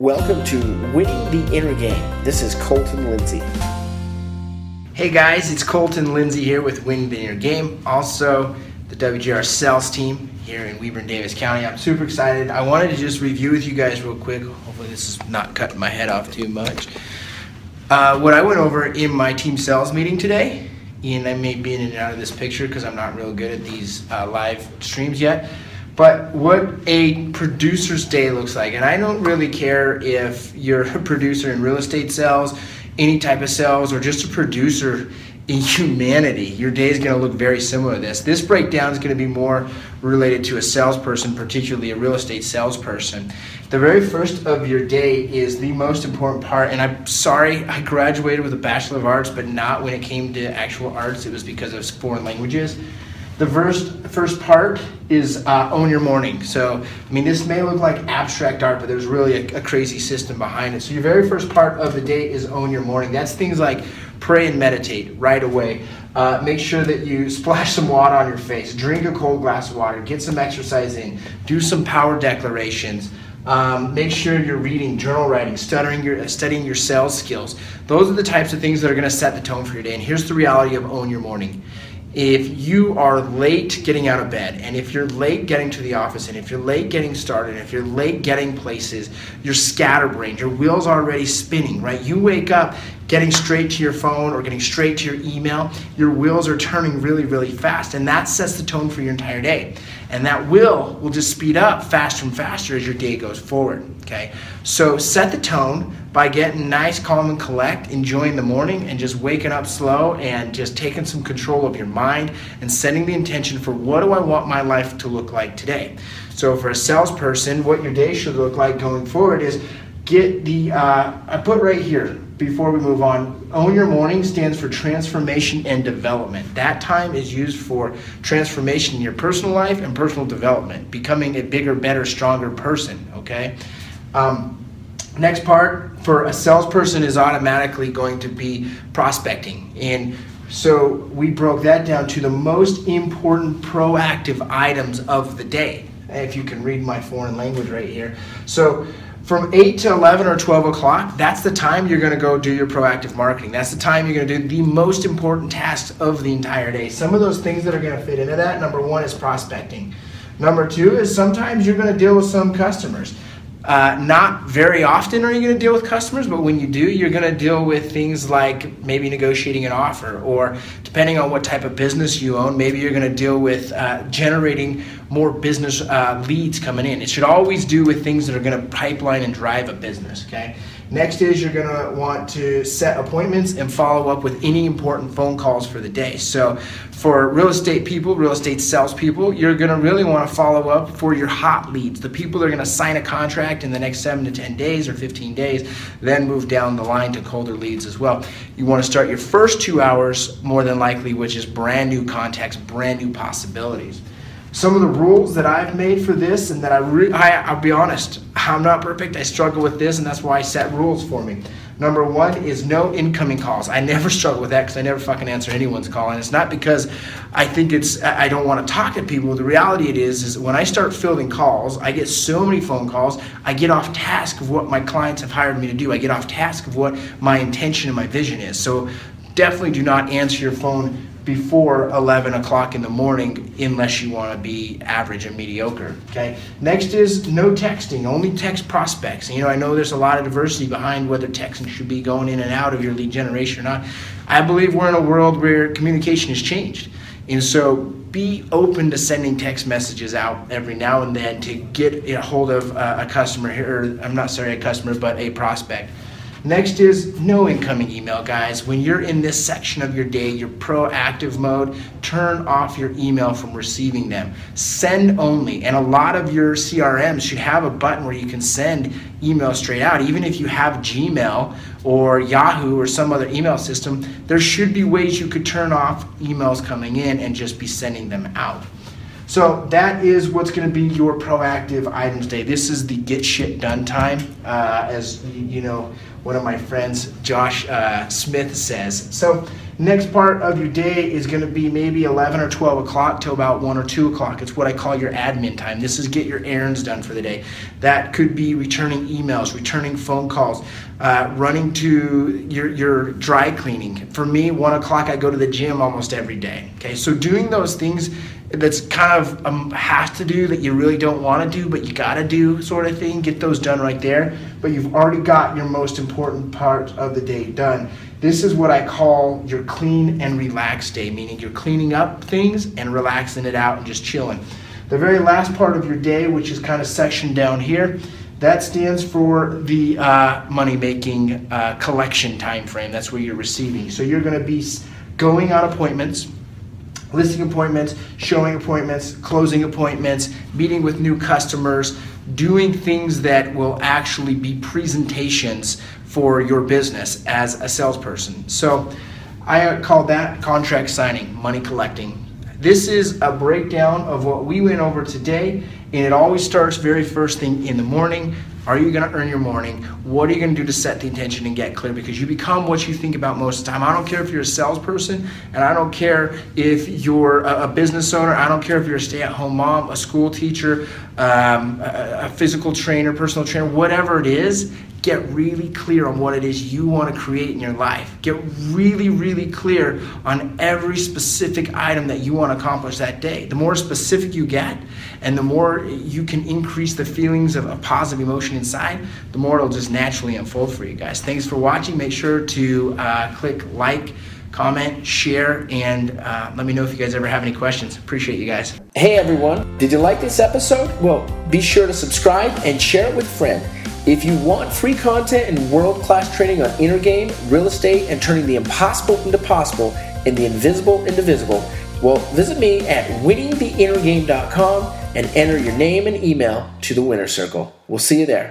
Welcome to Winning the Inner Game. This is Colton Lindsay. Hey guys, it's Colton Lindsay here with Winning the Inner Game. Also, the WGR sales team here in Weber and Davis County. I'm super excited. I wanted to just review with you guys real quick. Hopefully, this is not cutting my head off too much. Uh, what I went over in my team sales meeting today, and I may be in and out of this picture because I'm not real good at these uh, live streams yet but what a producer's day looks like. And I don't really care if you're a producer in real estate sales, any type of sales, or just a producer in humanity. Your day is going to look very similar to this. This breakdown is going to be more related to a salesperson, particularly a real estate salesperson. The very first of your day is the most important part. And I'm sorry, I graduated with a Bachelor of Arts, but not when it came to actual arts. It was because of foreign languages. The first, first part is uh, own your morning. So, I mean, this may look like abstract art, but there's really a, a, crazy system behind it. So, your very first part of the day is own your morning. That's things like pray and meditate right away. Uh, make sure that you splash some water on your face, drink a cold glass of water, get some exercise in, do some power declarations. Um, make sure you're reading, journal writing, studying your, studying your sales skills. Those are the types of things that are going to set the tone for your day. And here's the reality of own your morning if you are late getting out of bed and if you're late getting to the office and if you're late getting started and if you're late getting places you're scatterbrained your wheels are already spinning right? You wake up getting straight to your phone or getting straight to your email your wheels are turning really really fast and that sets the tone for your entire day. And that will will just speed up faster and faster as your day goes forward okay? So set the tone by getting nice calm and collect enjoying the morning and just waking up slow and just taking some control of your mind and setting the intention for what do i want my life to look like today so for a salesperson what your day should look like going forward is get the uh, i put right here before we move on, Own Your Morning stands for transformation and development. That time is used for transformation in your personal life and personal development, becoming a bigger, better, stronger person, okay? Um, next part for a salesperson is automatically going to be prospecting. And so we broke that down to the most important proactive items of the day. If you can read my foreign language right here. So from 8 to 11 or 12 o'clock, that's the time you're going to go do your proactive marketing. That's the time you're going to do the most important tasks of the entire day. Some of those things that are going to fit into that number one is prospecting. Number two is sometimes you're going to deal with some customers. Uh, not very often are you going to deal with customers, but when you do, you're going to deal with things like maybe negotiating an offer, or depending on what type of business you own, maybe you're going to deal with uh, generating more business uh, leads coming in. It should always do with things that are going to pipeline and drive a business, okay? Next is you're to want to set appointments and follow up with any important phone calls for the day. So, for real estate people, real estate sales people, you're to really want to follow up for your hot leads, the people that are to sign a contract in the next seven to 10 days or 15 days, then move down the line to colder leads as well. You want to start your first two hours more than likely, which is brand new contacts, brand new possibilities some of the rules that I've made for this, and that I, re- I I'll be honest, I'm not perfect. I struggle with this, and that's why I set rules for me. Number one is no incoming calls. I never struggle with that because I never fucking answer anyone's call, and it's not because I think it's I don't want to talk to people. The reality it is is when I start fielding calls, I get so many phone calls. I get off task of what my clients have hired me to do. I get off task of what my intention and my vision is. So definitely do not answer your phone before 11 o'clock in the morning unless you want to be average and mediocre okay? Next is no texting only text prospects. You know i know there's a lot of diversity behind whether texting should be going in and out of your lead generation or not. I believe we're in a world where communication has changed. And so be open to sending text messages out every now and then to get a hold of a customer here i'm not sorry a customer but a prospect Next is no incoming email, guys. When you're in this section of your day, your proactive mode, turn off your email from receiving them. Send only. And a lot of your CRMs should have a button where you can send email straight out. Even if you have Gmail or Yahoo or some other email system, there should be ways you could turn off emails coming in and just be sending them out. So that is what's going to be your proactive items day. This is the get shit done time, uh, as you know, one of my friends, Josh uh, Smith, says. So next part of your day is going to be maybe 11 or 12 o'clock till about 1 or 2 o'clock. It's what I call your admin time. This is get your errands done for the day. That could be returning emails, returning phone calls, uh, running to your, your dry cleaning. For me, 1 o'clock, I go to the gym almost every day. Okay, so doing those things that's kind of um, have to do that you really don't want to do but you got to do sort of thing get those done right there. But you've already got your most important part of the day done. This is what i call your clean and relaxed day meaning you're cleaning up things and relaxing it out and just chilling. The very last part of your day which is kind of sectioned down here that stands for the uh, money making uh, collection time frame that's where you're receiving. So you're going to be going on appointments listing appointments, showing appointments, closing appointments, meeting with new customers, doing things that will actually be presentations for your business as a salesperson. So I call that contract signing, money collecting. This is a breakdown of what we went over today, and it always starts very first thing in the morning. Are you going to earn your morning? What are you going to do to set the intention and get clear? Because you become what you think about most of the time. I don't care if you're a salesperson, and I don't care if you're a, business owner. I don't care if you're a stay-at-home mom, a school teacher, um, a, a physical trainer, personal trainer, whatever it is get really clear on what it is you want to create in your life. Get really, really clear on every specific item that you want to accomplish that day. The more specific you get, and the more you can increase the feelings of a positive emotion inside, the more it'll just naturally unfold for you guys. Thanks for watching. Make sure to uh, click like comment, share, and uh, let me know if you guys ever have any questions. Appreciate you guys. Hey everyone, did you like this episode? Well, be sure to subscribe and share it with a friend. If you want free content and world class training on inner game, real estate, and turning the impossible into possible and the invisible into visible, well, visit me at winningtheinnergame.com and enter your name and email to the winner circle. We'll see you there.